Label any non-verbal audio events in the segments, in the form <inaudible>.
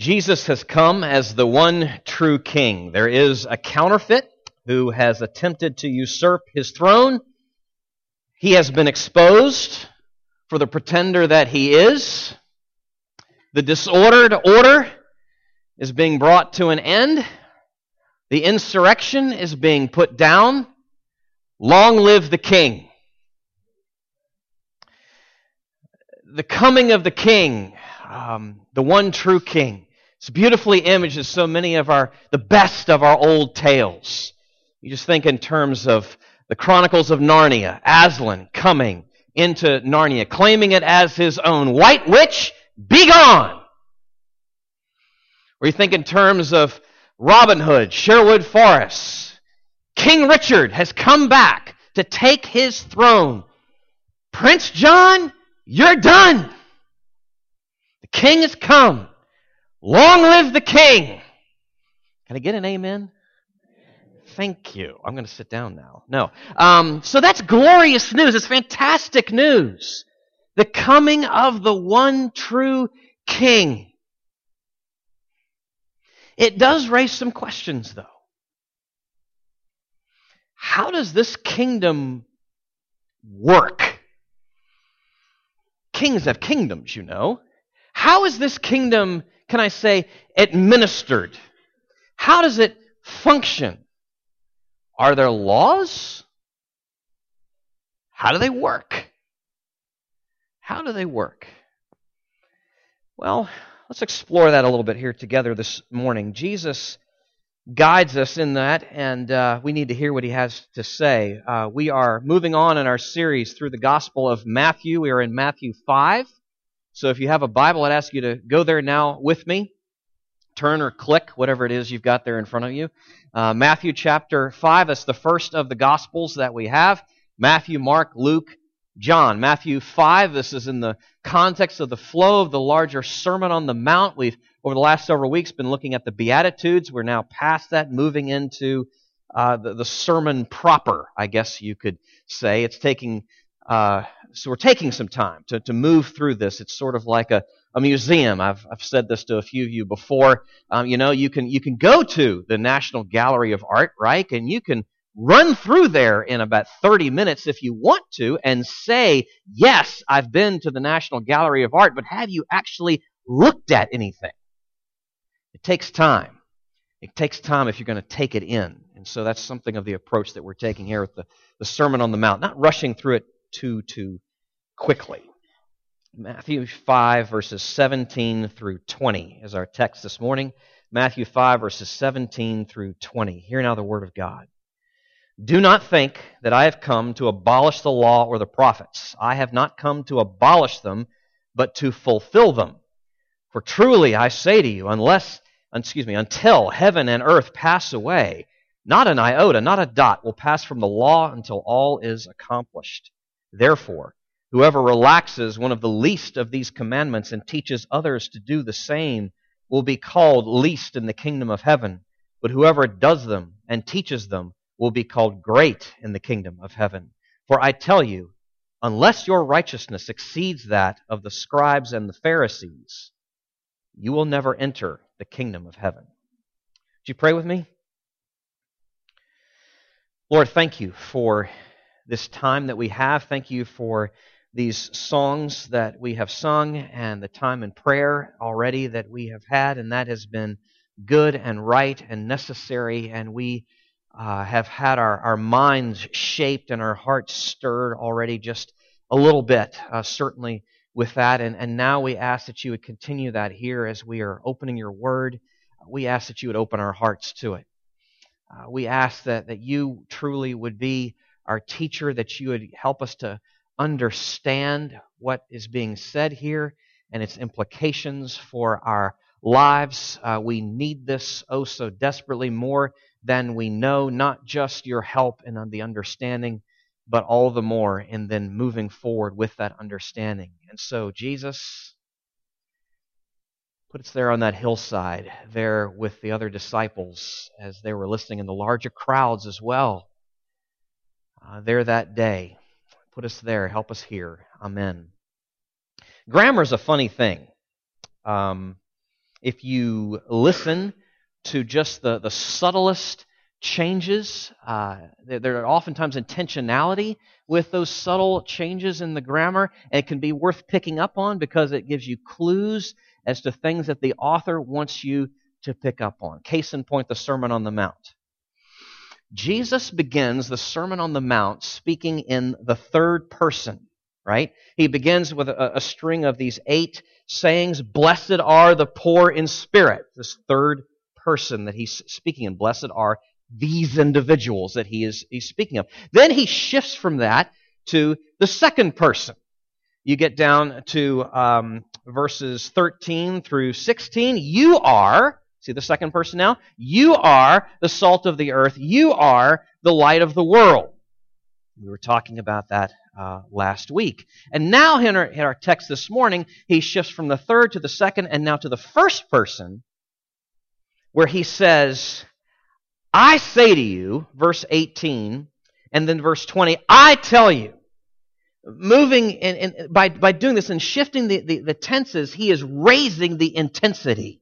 Jesus has come as the one true king. There is a counterfeit who has attempted to usurp his throne. He has been exposed for the pretender that he is. The disordered order is being brought to an end. The insurrection is being put down. Long live the king. The coming of the king, um, the one true king. It's beautifully imaged as so many of our, the best of our old tales. You just think in terms of the Chronicles of Narnia, Aslan coming into Narnia, claiming it as his own. White witch, be gone! Or you think in terms of Robin Hood, Sherwood Forest. King Richard has come back to take his throne. Prince John, you're done. The king has come. Long live the king. Can I get an amen? Thank you. I'm going to sit down now. No. Um, so that's glorious news. It's fantastic news. The coming of the one true king. It does raise some questions, though. How does this kingdom work? Kings have kingdoms, you know. How is this kingdom, can I say, administered? How does it function? Are there laws? How do they work? How do they work? Well, Let's explore that a little bit here together this morning. Jesus guides us in that, and uh, we need to hear what he has to say. Uh, we are moving on in our series through the Gospel of Matthew. We are in Matthew 5. So if you have a Bible, I'd ask you to go there now with me. Turn or click, whatever it is you've got there in front of you. Uh, Matthew chapter 5, that's the first of the Gospels that we have. Matthew, Mark, Luke, John. Matthew 5, this is in the context of the flow of the larger Sermon on the Mount. We've, over the last several weeks, been looking at the Beatitudes. We're now past that, moving into uh, the, the, sermon proper, I guess you could say. It's taking, uh, so we're taking some time to, to move through this. It's sort of like a, a museum. I've, I've said this to a few of you before. Um, you know, you can, you can go to the National Gallery of Art, right? And you can run through there in about 30 minutes if you want to and say, yes, I've been to the National Gallery of Art, but have you actually looked at anything? It takes time. It takes time if you're going to take it in. And so that's something of the approach that we're taking here with the, the Sermon on the Mount, not rushing through it too, too quickly. Matthew 5, verses 17 through 20 is our text this morning. Matthew 5, verses 17 through 20. Hear now the Word of God. Do not think that I have come to abolish the law or the prophets. I have not come to abolish them, but to fulfill them. For truly I say to you, unless, excuse me, until heaven and earth pass away, not an iota, not a dot will pass from the law until all is accomplished. Therefore, whoever relaxes one of the least of these commandments and teaches others to do the same will be called least in the kingdom of heaven. But whoever does them and teaches them will be called great in the kingdom of heaven. For I tell you, unless your righteousness exceeds that of the scribes and the Pharisees, you will never enter the kingdom of heaven. Would you pray with me? Lord, thank you for this time that we have. Thank you for these songs that we have sung and the time in prayer already that we have had, and that has been good and right and necessary, and we uh, have had our, our minds shaped and our hearts stirred already just a little bit, uh, certainly with that. And, and now we ask that you would continue that here as we are opening your word. We ask that you would open our hearts to it. Uh, we ask that, that you truly would be our teacher, that you would help us to understand what is being said here and its implications for our lives. Uh, we need this oh so desperately more than we know not just your help and the understanding, but all the more in then moving forward with that understanding. And so, Jesus, put us there on that hillside, there with the other disciples as they were listening, and the larger crowds as well. Uh, there that day. Put us there. Help us here. Amen. Grammar is a funny thing. Um, if you listen to just the, the subtlest changes, uh, there, there are oftentimes intentionality with those subtle changes in the grammar, and it can be worth picking up on because it gives you clues as to things that the author wants you to pick up on. Case in point, the Sermon on the Mount. Jesus begins the Sermon on the Mount speaking in the third person, right? He begins with a, a string of these eight sayings Blessed are the poor in spirit, this third person that he's speaking in. Blessed are these individuals that he is he's speaking of. Then he shifts from that to the second person. You get down to um, verses 13 through 16. You are, see the second person now? You are the salt of the earth. You are the light of the world. We were talking about that uh, last week. And now in our, in our text this morning, he shifts from the third to the second and now to the first person, where he says, I say to you, verse 18, and then verse 20, I tell you. Moving in, in, by, by doing this and shifting the, the, the tenses, he is raising the intensity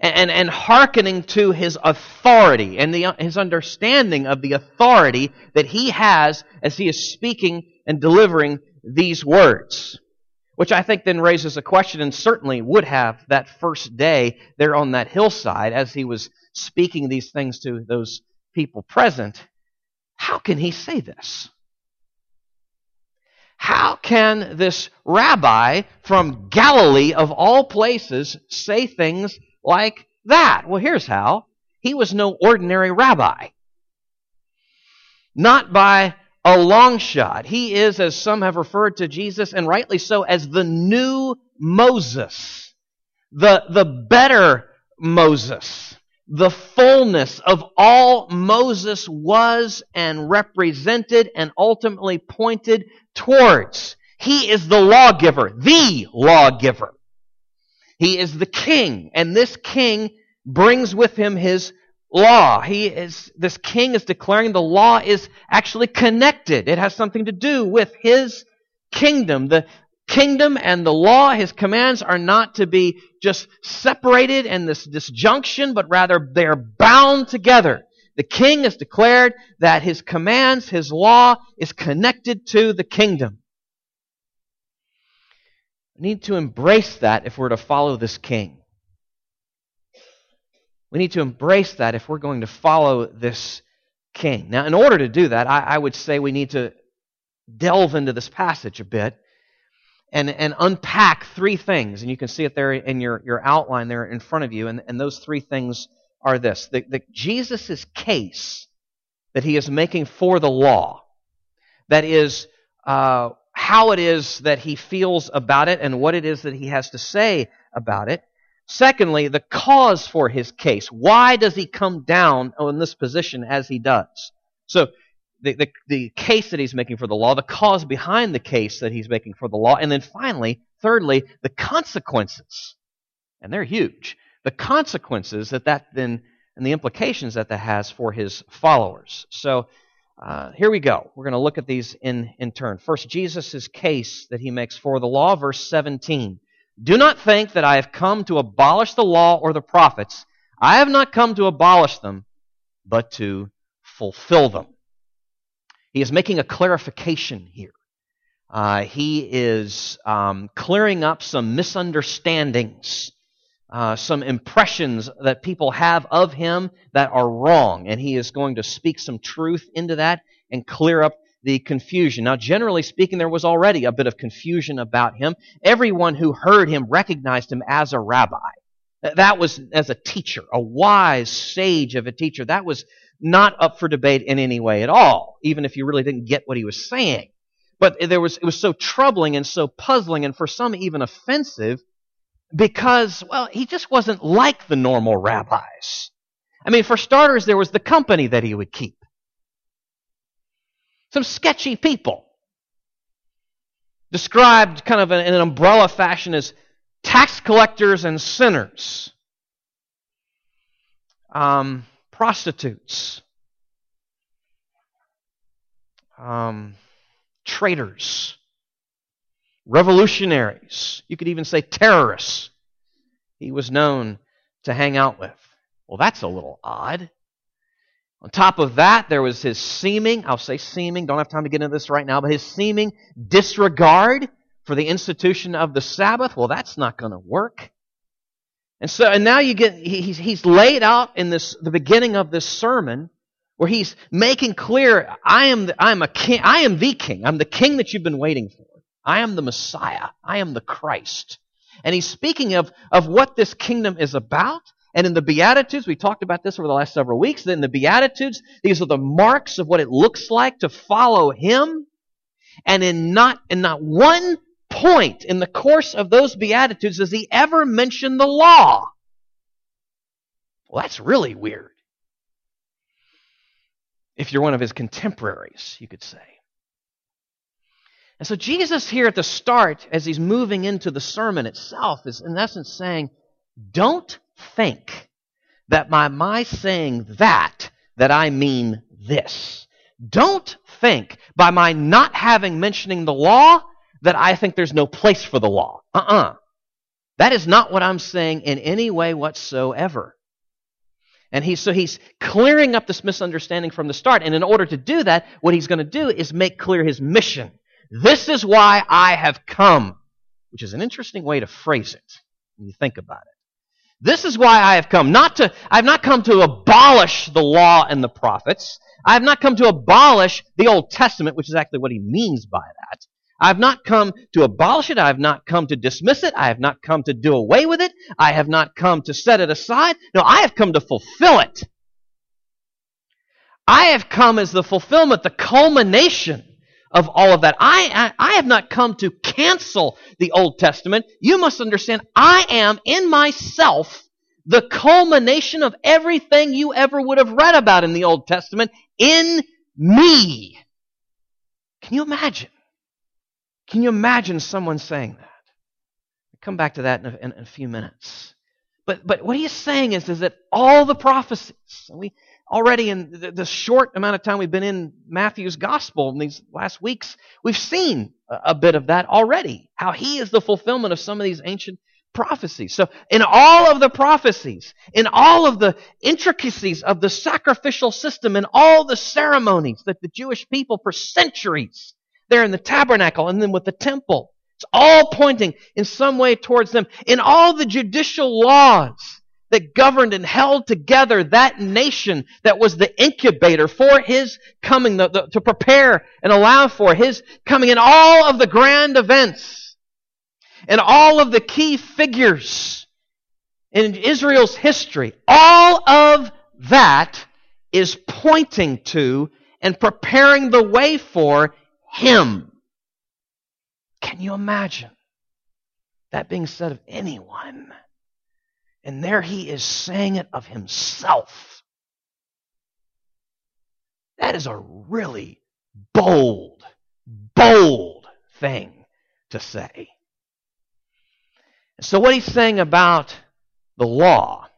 and, and hearkening to his authority and the, his understanding of the authority that he has as he is speaking and delivering these words. Which I think then raises a question, and certainly would have that first day there on that hillside as he was speaking these things to those people present. How can he say this? How can this rabbi from Galilee, of all places, say things like that? Well, here's how. He was no ordinary rabbi. Not by a long shot. He is, as some have referred to Jesus, and rightly so, as the new Moses, the, the better Moses, the fullness of all Moses was and represented and ultimately pointed towards. He is the lawgiver, the lawgiver. He is the king, and this king brings with him his law. He is, this king is declaring the law is actually connected. It has something to do with his kingdom. The kingdom and the law, his commands are not to be just separated in this disjunction, but rather they are bound together. The king has declared that his commands, his law is connected to the kingdom. We need to embrace that if we're to follow this king. We need to embrace that if we're going to follow this king. Now, in order to do that, I, I would say we need to delve into this passage a bit and, and unpack three things. And you can see it there in your, your outline there in front of you. And, and those three things are this the, the Jesus' case that he is making for the law, that is, uh, how it is that he feels about it and what it is that he has to say about it. Secondly, the cause for his case. Why does he come down in this position as he does? So, the, the, the, case that he's making for the law, the cause behind the case that he's making for the law, and then finally, thirdly, the consequences. And they're huge. The consequences that that then, and the implications that that has for his followers. So, uh, here we go. We're going to look at these in, in turn. First, Jesus' case that he makes for the law, verse 17. Do not think that I have come to abolish the law or the prophets. I have not come to abolish them, but to fulfill them. He is making a clarification here. Uh, he is um, clearing up some misunderstandings, uh, some impressions that people have of him that are wrong, and he is going to speak some truth into that and clear up the confusion. Now, generally speaking, there was already a bit of confusion about him. Everyone who heard him recognized him as a rabbi. That was as a teacher, a wise sage of a teacher. That was not up for debate in any way at all, even if you really didn't get what he was saying. But there was, it was so troubling and so puzzling and for some even offensive because, well, he just wasn't like the normal rabbis. I mean, for starters, there was the company that he would keep. Some sketchy people. Described kind of in an umbrella fashion as tax collectors and sinners, um, prostitutes, um, traitors, revolutionaries. You could even say terrorists. he was known to hang out with. Well, that's a little odd. On top of that, there was his seeming, I'll say seeming, don't have time to get into this right now, but his seeming disregard for the institution of the Sabbath. Well, that's not going to work. And so, and now you get, he's, he's laid out in this, the beginning of this sermon where he's making clear, I am, the, I am a king, I am the king. I'm the king that you've been waiting for. I am the Messiah. I am the Christ. And he's speaking of, of what this kingdom is about. And in the Beatitudes, we talked about this over the last several weeks. In the Beatitudes, these are the marks of what it looks like to follow him. And in not, in not one point in the course of those Beatitudes does he ever mention the law. Well, that's really weird. If you're one of his contemporaries, you could say. And so Jesus here at the start, as he's moving into the sermon itself, is in essence saying, don't think that by my saying that, that I mean this. Don't think by my not having mentioning the law that I think there's no place for the law. Uh-uh. That is not what I'm saying in any way whatsoever. And he's, so he's clearing up this misunderstanding from the start. And in order to do that, what he's going to do is make clear his mission. This is why I have come, which is an interesting way to phrase it when you think about it. This is why I have come. Not to, I have not come to abolish the law and the prophets. I have not come to abolish the Old Testament, which is actually what he means by that. I have not come to abolish it. I have not come to dismiss it. I have not come to do away with it. I have not come to set it aside. No, I have come to fulfill it. I have come as the fulfillment, the culmination of all of that. I, I, I, have not come to cancel the Old Testament. You must understand, I am in myself the culmination of everything you ever would have read about in the Old Testament in me. Can you imagine? Can you imagine someone saying that? I'll come back to that in a, in a few minutes. But, but what he's saying is, is that all the prophecies, we, already in the, short amount of time we've been in Matthew's gospel in these last weeks, we've seen a, a bit of that already. How he is the fulfillment of some of these ancient prophecies. So, in all of the prophecies, in all of the intricacies of the sacrificial system, in all the ceremonies that the Jewish people for centuries, there in the tabernacle and then with the temple, it's all pointing in some way towards them. In all the judicial laws, that governed and held together that nation that was the incubator for his coming, the, the, to prepare and allow for his coming in all of the grand events and all of the key figures in Israel's history. All of that is pointing to and preparing the way for him. Can you imagine that being said of anyone? And there he is saying it of himself. That is a really bold, bold thing to say. So, what he's saying about the law,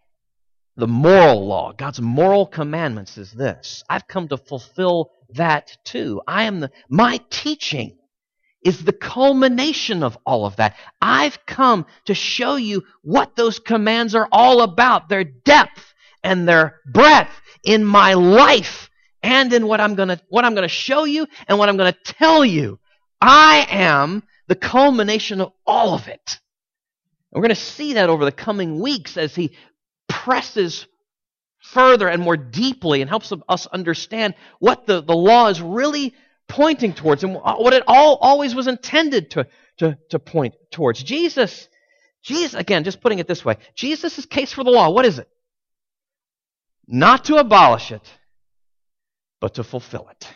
the moral law, God's moral commandments is this I've come to fulfill that too. I am the, my teaching is the culmination of all of that. I've come to show you what those commands are all about, their depth and their breadth in my life and in what I'm going to what I'm going to show you and what I'm going to tell you. I am the culmination of all of it. And we're going to see that over the coming weeks as he presses further and more deeply and helps us understand what the, the law is really pointing towards and uh, what it all always was intended to, to, to point towards. Jesus, Jesus, again, just putting it this way, Jesus' case for the law, what is it? Not to abolish it, but to fulfill it.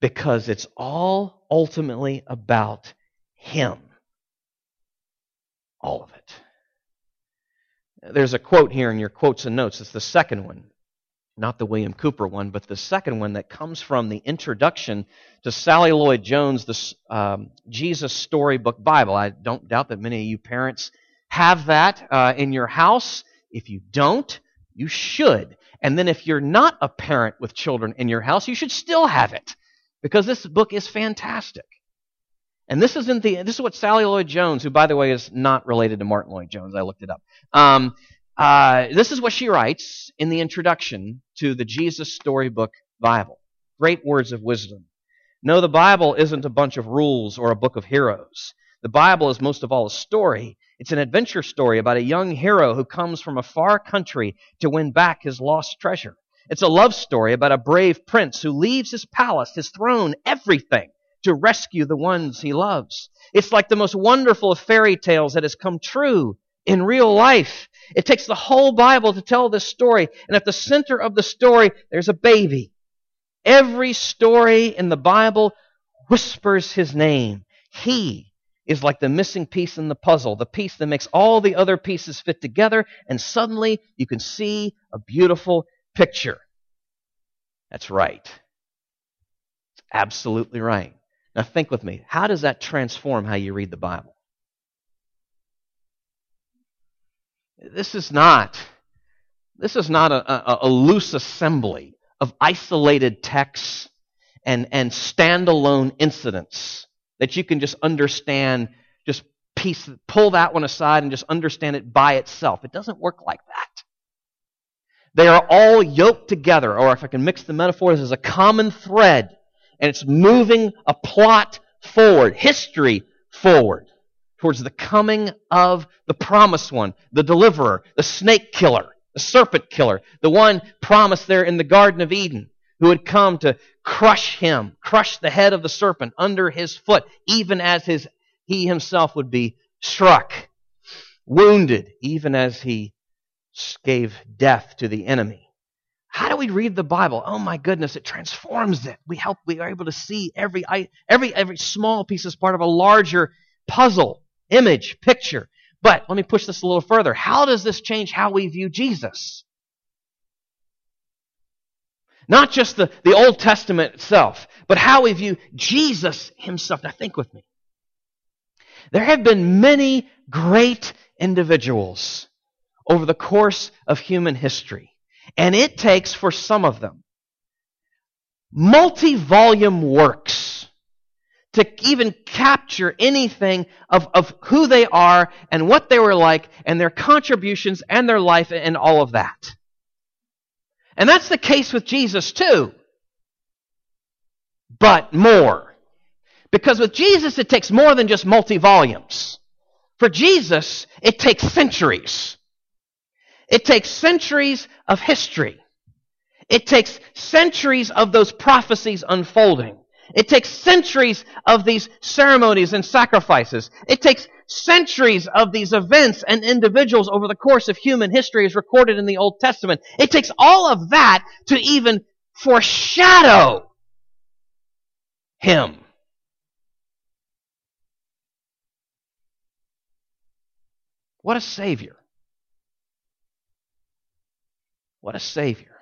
Because it's all ultimately about Him. All of it. There's a quote here in your quotes and notes. It's the second one not the William Cowper one, but the second one that comes from the introduction to Sally Lloyd Jones' the um, Jesus Storybook Bible. I don't doubt that many of you parents have that uh, in your house. If you don't, you should. And then if you're not a parent with children in your house, you should still have it because this book is fantastic. And this is in the this is what Sally Lloyd Jones, who by the way is not related to Martyn Lloyd Jones, I looked it up. Um, uh, this is what she writes in the introduction to the Jesus Storybook Bible. Great words of wisdom. No, the Bible isn't a bunch of rules or a book of heroes. The Bible is most of all a story. It's an adventure story about a young hero who comes from a far country to win back his lost treasure. It's a love story about a brave prince who leaves his palace, his throne, everything to rescue the ones he loves. It's like the most wonderful of fairy tales that has come true in real life. It takes the whole Bible to tell this story, and at the center of the story, there's a baby. Every story in the Bible whispers his name. He is like the missing piece in the puzzle, the piece that makes all the other pieces fit together, and suddenly you can see a beautiful picture. That's right. It's absolutely right. Now think with me. How does that transform how you read the Bible? This is not this is not a, a, a loose assembly of isolated texts and, and standalone incidents that you can just understand, just piece, pull that one aside and just understand it by itself. It doesn't work like that. They are all yoked together, or if I can mix the metaphors, as a common thread, and it's moving a plot forward, history forward, towards the coming of the promised one, the deliverer, the snake killer, the serpent killer, the one promised there in the Garden of Eden, who had come to crush him, crush the head of the serpent under his foot, even as his, he himself would be struck, wounded, even as he gave death to the enemy. How do we read the Bible? Oh my goodness, it transforms it. We help we are able to see every every every small piece as part of a larger puzzle, image, picture. But let me push this a little further. How does this change how we view Jesus? Not just the, the Old Testament itself, but how we view Jesus himself. Now think with me. There have been many great individuals over the course of human history. And it takes, for some of them, multi volume works to even capture anything of, of who they are and what they were like and their contributions and their life and all of that. And that's the case with Jesus too. But more. Because with Jesus, it takes more than just multi volumes. For Jesus, it takes centuries. It takes centuries of history. It takes centuries of those prophecies unfolding. It takes centuries of these ceremonies and sacrifices. It takes centuries of these events and individuals over the course of human history as recorded in the Old Testament. It takes all of that to even foreshadow Him. What a Savior. What a Savior.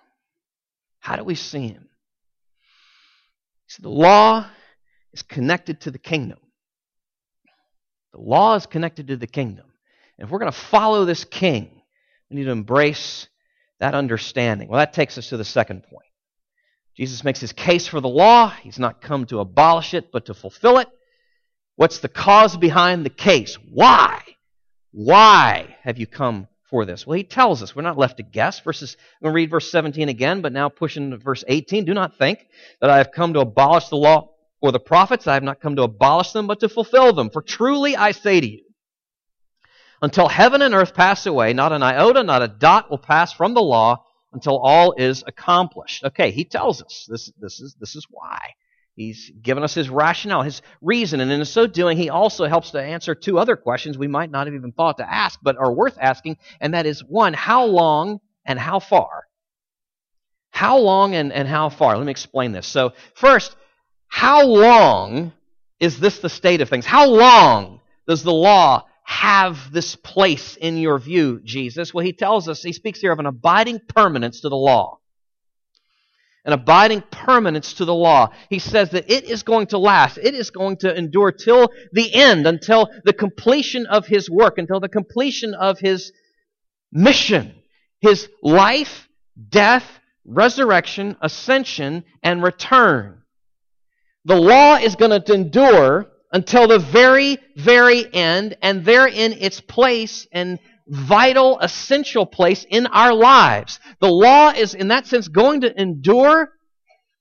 How do we see Him? See, the law is connected to the kingdom. The law is connected to the kingdom. And if we're going to follow this king, we need to embrace that understanding. Well, that takes us to the second point. Jesus makes his case for the law. He's not come to abolish it, but to fulfill it. What's the cause behind the case? Why? Why have you come for this? Well, he tells us. We're not left to guess. Verses, I'm going to read verse 17 again, but now pushing to verse 18. Do not think that I have come to abolish the law or the prophets. I have not come to abolish them, but to fulfill them. For truly I say to you, until heaven and earth pass away, not an iota, not a dot will pass from the law until all is accomplished. Okay, he tells us this, this, is, this is why. He's given us his rationale, his reason, and in so doing, he also helps to answer two other questions we might not have even thought to ask, but are worth asking, and that is one, how long and how far? How long and, and how far? Let me explain this. So, first, how long is this the state of things? How long does the law have this place in your view, Jesus? Well, he tells us, he speaks here of an abiding permanence to the law an abiding permanence to the law. He says that it is going to last. It is going to endure till the end, until the completion of his work, until the completion of his mission. His life, death, resurrection, ascension, and return. The law is going to endure until the very, very end, and they're in its place and vital, essential place in our lives. The law is, in that sense, going to endure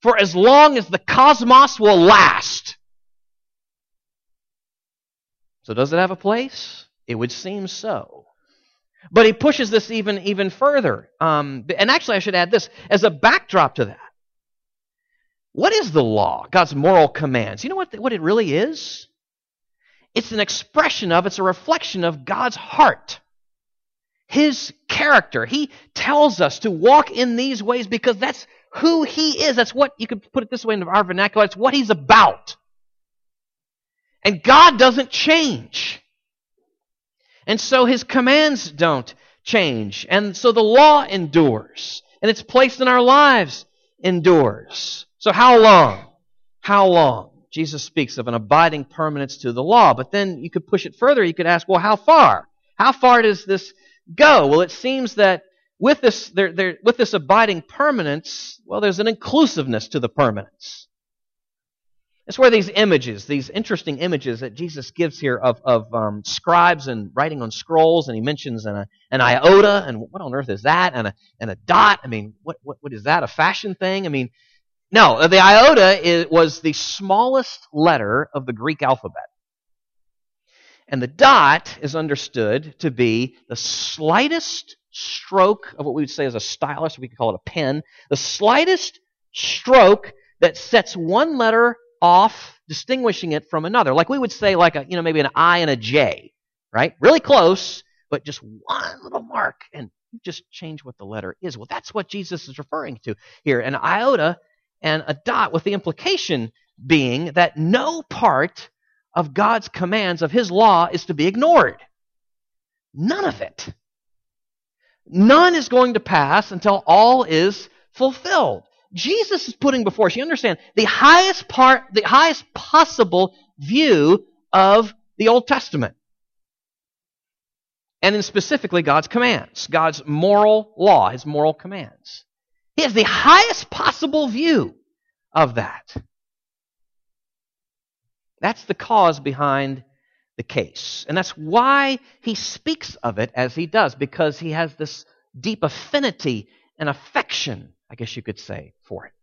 for as long as the cosmos will last. So, does it have a place? It would seem so. But he pushes this even, even further. Um, and actually, I should add this as a backdrop to that. What is the law? God's moral commands. You know what, what it really is? It's an expression of, it's a reflection of God's heart, His character. He tells us to walk in these ways because that's who He is. That's what, you could put it this way in our vernacular, it's what He's about. And God doesn't change. And so His commands don't change. And so the law endures. And its place in our lives endures. So, how long? How long? Jesus speaks of an abiding permanence to the law. But then you could push it further. You could ask, well, how far? How far does this go? Well, it seems that with this, with this abiding permanence, well, there's an inclusiveness to the permanence. It's where these images, these interesting images that Jesus gives here of, of um, scribes and writing on scrolls, and he mentions an, an iota, and what on earth is that? And a, and a dot. I mean, what, what, what is that? A fashion thing? I mean, no, the iota is, was the smallest letter of the Greek alphabet. And the dot is understood to be the slightest stroke of what we would say is a stylus, we could call it a pen, the slightest stroke that sets one letter off, distinguishing it from another. Like we would say, like a, you know, maybe an I and a J, right? Really close, but just one little mark, and just change what the letter is. Well, that's what Jesus is referring to here. An iota and a dot, with the implication being that no part of God's commands, of His law, is to be ignored. None of it. None is going to pass until all is fulfilled. Jesus is putting before us, you understand, the highest part, the highest possible view of the Old Testament. And then specifically God's commands, God's moral law, His moral commands. He has the highest possible view of that. That's the cause behind the case. And that's why he speaks of it as he does, because he has this deep affinity and affection, I guess you could say, for it.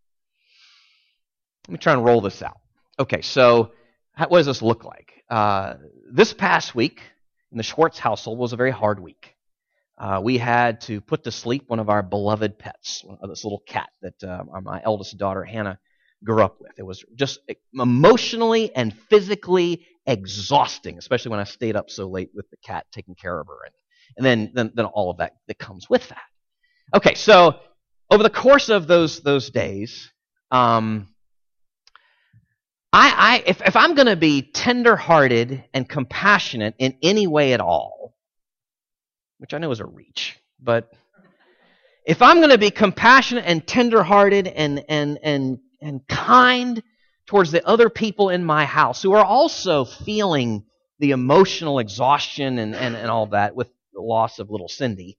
Let me try and roll this out. Okay, so what does this look like? Uh, this past week in the Schwartz household was a very hard week uh, we had to put to sleep one of our beloved pets, this little cat that uh, my eldest daughter Hannah grew up with. It was just emotionally and physically exhausting, especially when I stayed up so late with the cat taking care of her, and, and then, then then all of that that comes with that. Okay, so over the course of those those days, um, I, I if if I'm going to be tender-hearted and compassionate in any way at all, which I know is a reach, but if I'm going to be compassionate and tenderhearted and, and, and, and kind towards the other people in my house who are also feeling the emotional exhaustion and, and, and all that with the loss of little Cindy,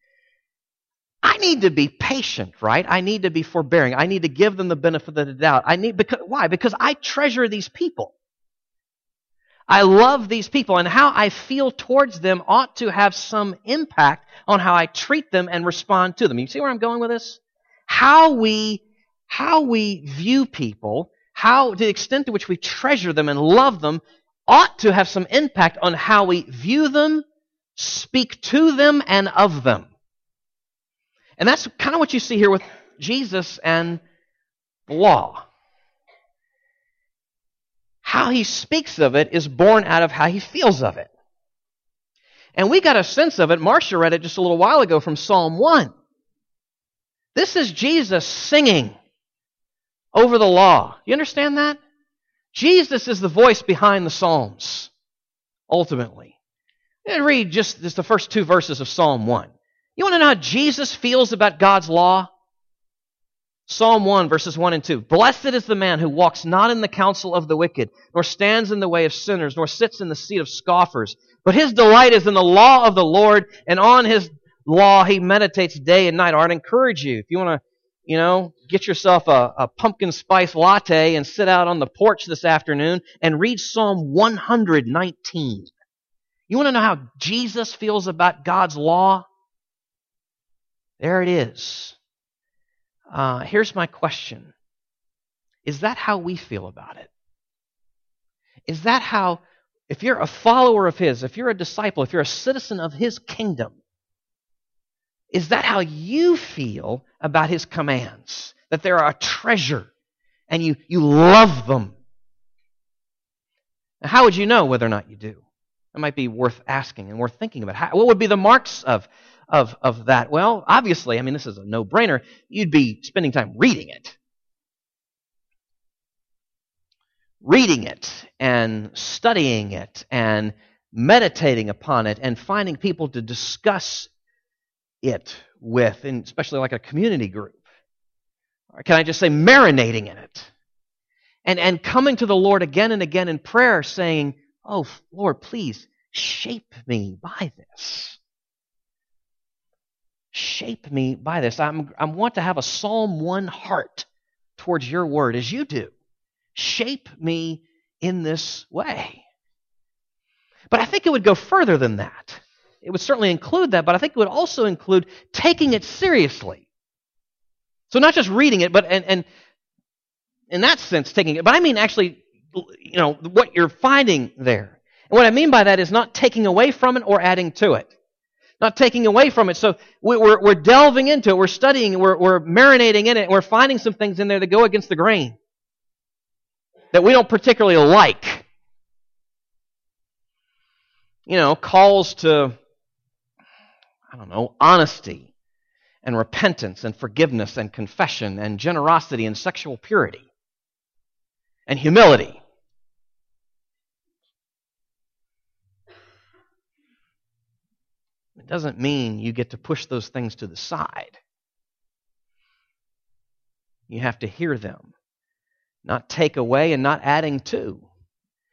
I need to be patient, right? I need to be forbearing. I need to give them the benefit of the doubt. I need because why? Because I treasure these people. I love these people, and how I feel towards them ought to have some impact on how I treat them and respond to them. You see where I'm going with this? How we, how we view people, how, the extent to which we treasure them and love them, ought to have some impact on how we view them, speak to them, and of them. And that's kind of what you see here with Jesus and the law how he speaks of it is born out of how he feels of it. And we got a sense of it. Marcia read it just a little while ago from Psalm 1. This is Jesus singing over the law. You understand that? Jesus is the voice behind the Psalms, ultimately. And read just, just the first two verses of Psalm 1. You want to know how Jesus feels about God's law? Psalm 1, verses 1 and 2. Blessed is the man who walks not in the counsel of the wicked, nor stands in the way of sinners, nor sits in the seat of scoffers. But his delight is in the law of the Lord, and on his law he meditates day and night. I'd encourage you, if you want to you know, get yourself a, a pumpkin spice latte and sit out on the porch this afternoon and read Psalm 119. You want to know how Jesus feels about God's law? There it is. Uh, here's my question Is that how we feel about it? Is that how, if you're a follower of His, if you're a disciple, if you're a citizen of His kingdom, is that how you feel about His commands? That they're a treasure and you, you love them? Now, how would you know whether or not you do? It might be worth asking and worth thinking about. How, what would be the marks of, of, of that? Well, obviously, I mean, this is a no brainer. You'd be spending time reading it. Reading it and studying it and meditating upon it and finding people to discuss it with, and especially like a community group. Or can I just say marinating in it? And, and coming to the Lord again and again in prayer saying, Oh, Lord, please shape me by this. Shape me by this. I'm, I want to have a Psalm 1 heart towards your word as you do. Shape me in this way. But I think it would go further than that. It would certainly include that, but I think it would also include taking it seriously. So not just reading it, but and, and in that sense taking it, but I mean actually you know, what you're finding there. And what I mean by that is not taking away from it or adding to it. Not taking away from it. So we're, we're delving into it, we're studying, it, we're, we're marinating in it, we're finding some things in there that go against the grain that we don't particularly like. You know, calls to, I don't know, honesty and repentance and forgiveness and confession and generosity and sexual purity and humility. It doesn't mean you get to push those things to the side. You have to hear them, not take away and not adding to,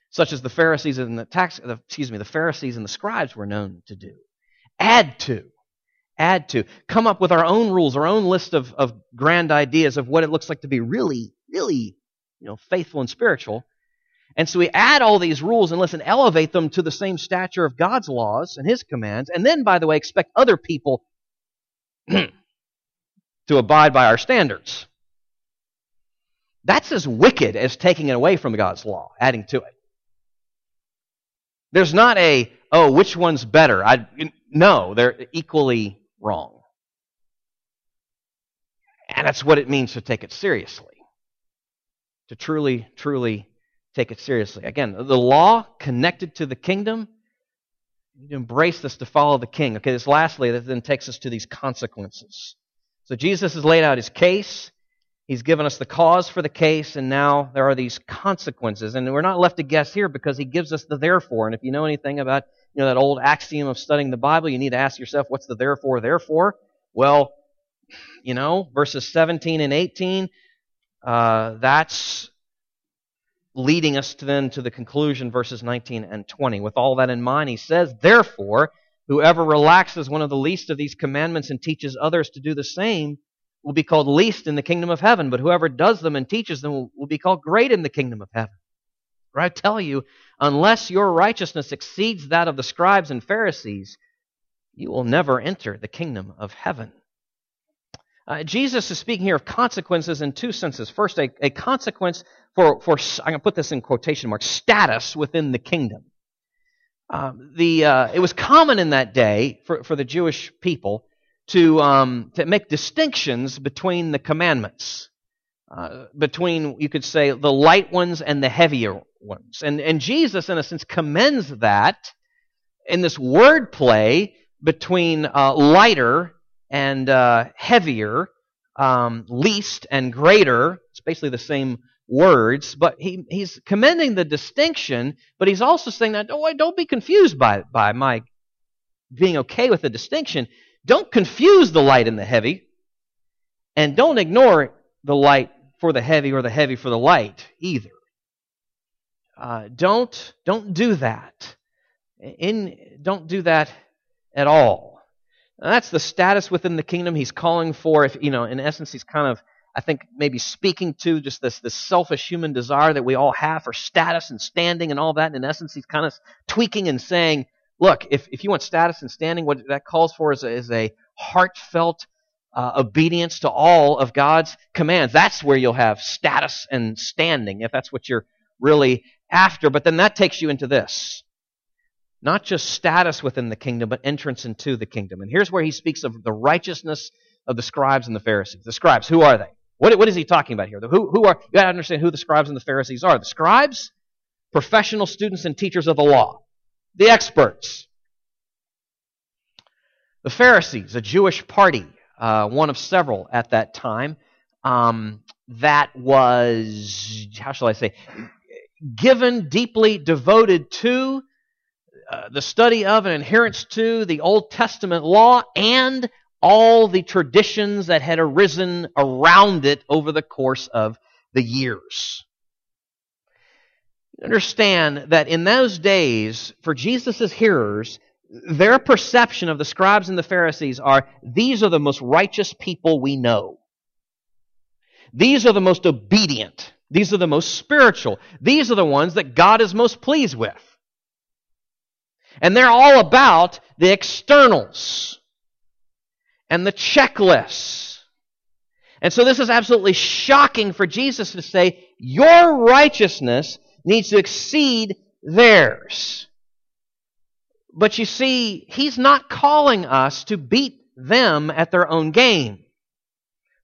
such as the Pharisees and the tax, excuse me, the Pharisees and the scribes were known to do. Add to, add to, come up with our own rules, our own list of, of grand ideas of what it looks like to be really, really, you know, faithful and spiritual, and so we add all these rules and listen, elevate them to the same stature of God's laws and His commands, and then, by the way, expect other people <clears throat> to abide by our standards. That's as wicked as taking it away from God's law, adding to it. There's not a, oh, which one's better? I, no, they're equally wrong. And that's what it means to take it seriously. To truly, truly take it seriously. Again, the law connected to the kingdom, you embrace this to follow the king. Okay, this lastly, that then takes us to these consequences. So Jesus has laid out his case. He's given us the cause for the case, and now there are these consequences. And we're not left to guess here because he gives us the therefore. And if you know anything about you know that old axiom of studying the Bible, you need to ask yourself, what's the therefore, therefore? Well, you know, verses 17 and 18, uh, that's leading us to then to the conclusion, verses 19 and 20. With all that in mind, he says, Therefore, whoever relaxes one of the least of these commandments and teaches others to do the same will be called least in the kingdom of heaven, but whoever does them and teaches them will, will be called great in the kingdom of heaven. For I tell you, unless your righteousness exceeds that of the scribes and Pharisees, you will never enter the kingdom of heaven. Uh, Jesus is speaking here of consequences in two senses. First, a, a consequence for, for I'm going to put this in quotation marks, status within the kingdom. Um, the, uh, it was common in that day for, for the Jewish people to, um, to make distinctions between the commandments, uh, between, you could say, the light ones and the heavier ones. And, and Jesus, in a sense, commends that in this word play between uh, lighter and uh, heavier, um, least and greater. It's basically the same words, but he, he's commending the distinction, but he's also saying that, oh, don't be confused by, by my being okay with the distinction. Don't confuse the light and the heavy, and don't ignore the light for the heavy or the heavy for the light either. Uh, don't, don't do that. In, don't do that at all. That's the status within the kingdom he's calling for. If you know, in essence, he's kind of, I think, maybe speaking to just this this selfish human desire that we all have for status and standing and all that. And in essence, he's kind of tweaking and saying, look, if if you want status and standing, what that calls for is a, is a heartfelt uh, obedience to all of God's commands. That's where you'll have status and standing, if that's what you're really after. But then that takes you into this not just status within the kingdom, but entrance into the kingdom. And here's where he speaks of the righteousness of the scribes and the Pharisees. The scribes, who are they? What, what is he talking about here? Who, who are, you got to understand who the scribes and the Pharisees are. The scribes, professional students and teachers of the law, the experts. The Pharisees, a Jewish party, uh, one of several at that time, um, that was, how shall I say, given, deeply devoted to uh, the study of and adherence to the Old Testament law and all the traditions that had arisen around it over the course of the years. Understand that in those days, for Jesus' hearers, their perception of the scribes and the Pharisees are these are the most righteous people we know. These are the most obedient. These are the most spiritual. These are the ones that God is most pleased with. And they're all about the externals and the checklists. And so this is absolutely shocking for Jesus to say, your righteousness needs to exceed theirs. But you see, he's not calling us to beat them at their own game,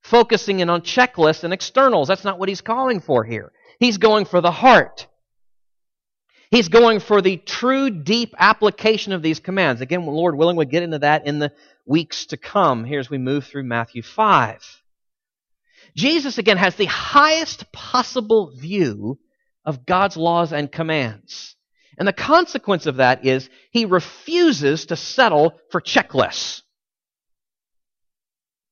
focusing in on checklists and externals. That's not what he's calling for here. He's going for the heart. He's going for the true, deep application of these commands. Again, Lord willing, we'll get into that in the weeks to come here as we move through Matthew 5. Jesus, again, has the highest possible view of God's laws and commands. And the consequence of that is he refuses to settle for checklists.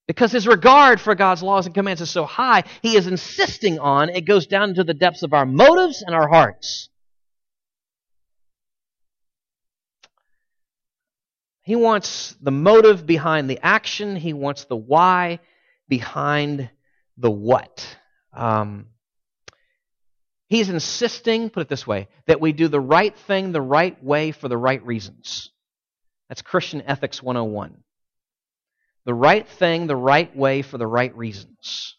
Because his regard for God's laws and commands is so high, he is insisting on it goes down into the depths of our motives and our hearts. He wants the motive behind the action. He wants the why behind the what. Um, he's insisting, put it this way, that we do the right thing the right way for the right reasons. That's Christian Ethics 101. The right thing the right way for the right reasons.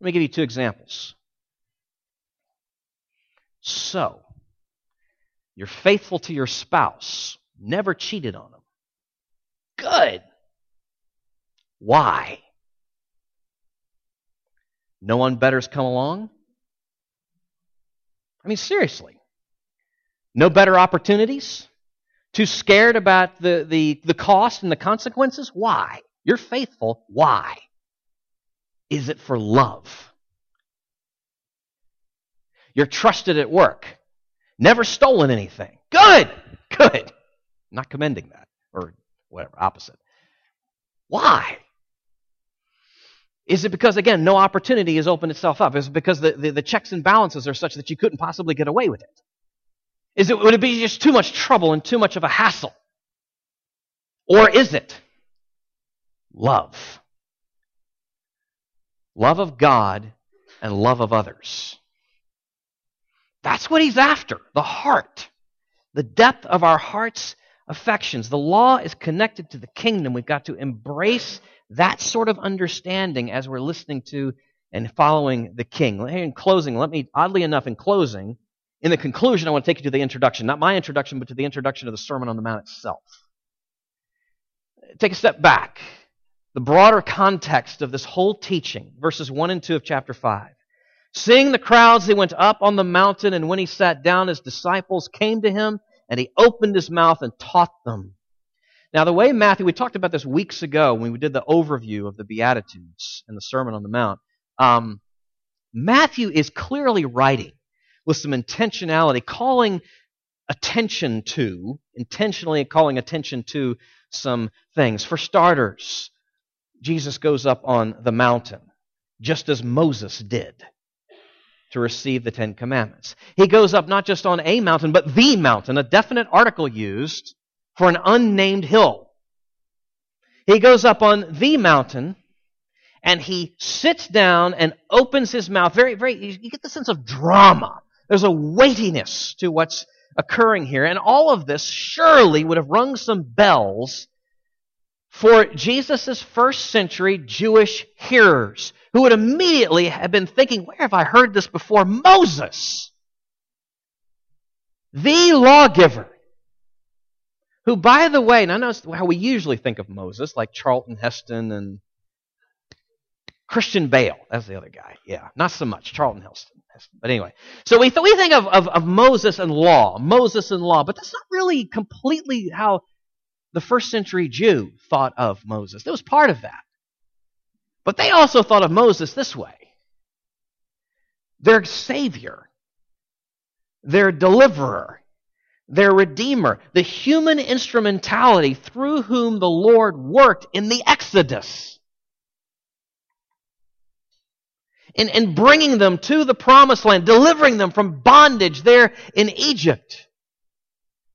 Let me give you two examples. So, you're faithful to your spouse Never cheated on them. Good. Why? No one better's come along? I mean, seriously. No better opportunities? Too scared about the, the, the cost and the consequences? Why? You're faithful. Why? Is it for love? You're trusted at work. Never stolen anything. Good. Good. Not commending that, or whatever, opposite. Why? Is it because, again, no opportunity has opened itself up? Is it because the, the, the, checks and balances are such that you couldn't possibly get away with it? Is it, would it be just too much trouble and too much of a hassle? Or is it love? Love of God and love of others. That's what he's after the heart. The depth of our heart's affections. The law is connected to the kingdom. We've got to embrace that sort of understanding as we're listening to and following the king. In closing, let me, oddly enough, in closing, in the conclusion, I want to take you to the introduction. Not my introduction, but to the introduction of the Sermon on the Mount itself. Take a step back. The broader context of this whole teaching, verses 1 and 2 of chapter 5. Seeing the crowds, he went up on the mountain, and when he sat down, his disciples came to him and he opened his mouth and taught them. Now, the way Matthew, we talked about this weeks ago when we did the overview of the Beatitudes and the Sermon on the Mount. Um, Matthew is clearly writing with some intentionality, calling attention to, intentionally calling attention to some things. For starters, Jesus goes up on the mountain, just as Moses did to receive the Ten Commandments. He goes up not just on a mountain, but the mountain, a definite article used for an unnamed hill. He goes up on the mountain and he sits down and opens his mouth. Very, very, you get the sense of drama. There's a weightiness to what's occurring here. And all of this surely would have rung some bells for Jesus' first century Jewish hearers who would immediately have been thinking, where have I heard this before? Moses, the lawgiver. Who, by the way, and I know how we usually think of Moses, like Charlton Heston and Christian Bale. That's the other guy. Yeah, not so much. Charlton Heston. But anyway, so we, th- we think of, of, of Moses and law, Moses and law, but that's not really completely how the first century Jew thought of Moses. It was part of that. But they also thought of Moses this way their Savior, their deliverer, their Redeemer, the human instrumentality through whom the Lord worked in the Exodus. In, in bringing them to the promised land, delivering them from bondage there in Egypt.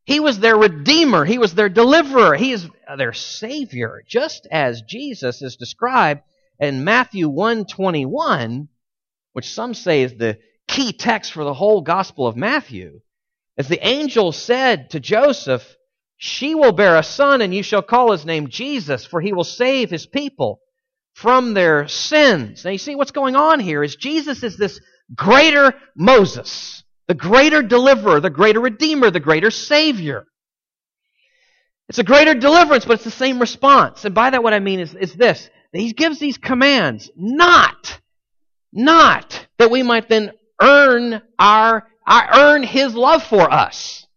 He was their redeemer. He was their deliverer. He is their savior. Just as Jesus is described in Matthew 121, which some say is the key text for the whole Gospel of Matthew, as the angel said to Joseph, She will bear a son, and you shall call his name Jesus, for he will save his people from their sins. Now you see what's going on here is Jesus is this greater Moses the greater deliverer, the greater redeemer, the greater savior. It's a greater deliverance, but it's the same response. And by that, what I mean is, is this He gives these commands, not, not that we might then earn our, our earn His love for us,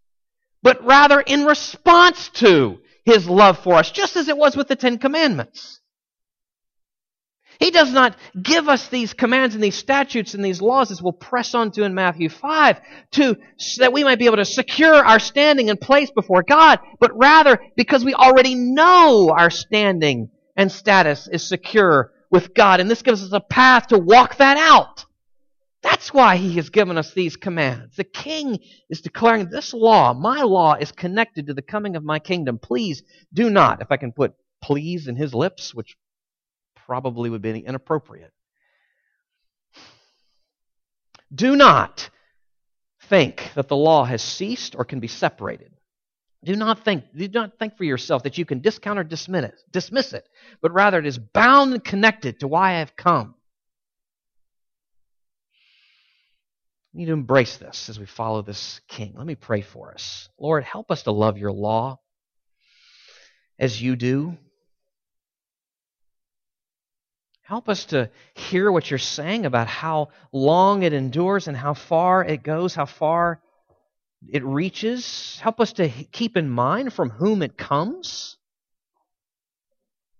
but rather in response to His love for us, just as it was with the Ten Commandments. He does not give us these commands and these statutes and these laws as we'll press on to in Matthew 5 to, so that we might be able to secure our standing and place before God, but rather because we already know our standing and status is secure with God. And this gives us a path to walk that out. That's why he has given us these commands. The king is declaring this law, my law, is connected to the coming of my kingdom. Please do not, if I can put please in his lips, which probably would be inappropriate. Do not think that the law has ceased or can be separated. Do not think, do not think for yourself that you can discount or dismiss it, dismiss it, but rather it is bound and connected to why I have come. We need to embrace this as we follow this king. Let me pray for us. Lord, help us to love your law as you do. Help us to hear what you're saying about how long it endures and how far it goes, how far it reaches. Help us to keep in mind from whom it comes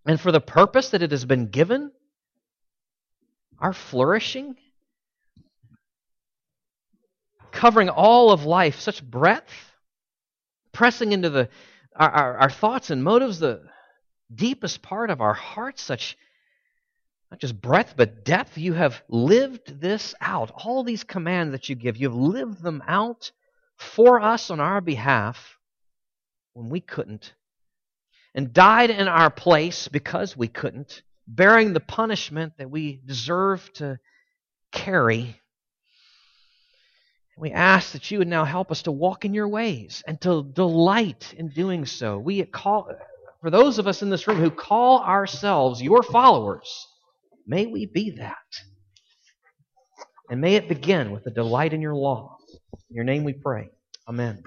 and for the purpose that it has been given. Our flourishing, covering all of life, such breadth, pressing into the our, our, our thoughts and motives, the deepest part of our hearts, such not just breadth, but depth. You have lived this out. All these commands that you give, you have lived them out for us on our behalf when we couldn't, and died in our place because we couldn't, bearing the punishment that we deserve to carry. We ask that you would now help us to walk in your ways and to delight in doing so. We call, for those of us in this room who call ourselves your followers, May we be that. And may it begin with a delight in your law. In your name we pray. Amen.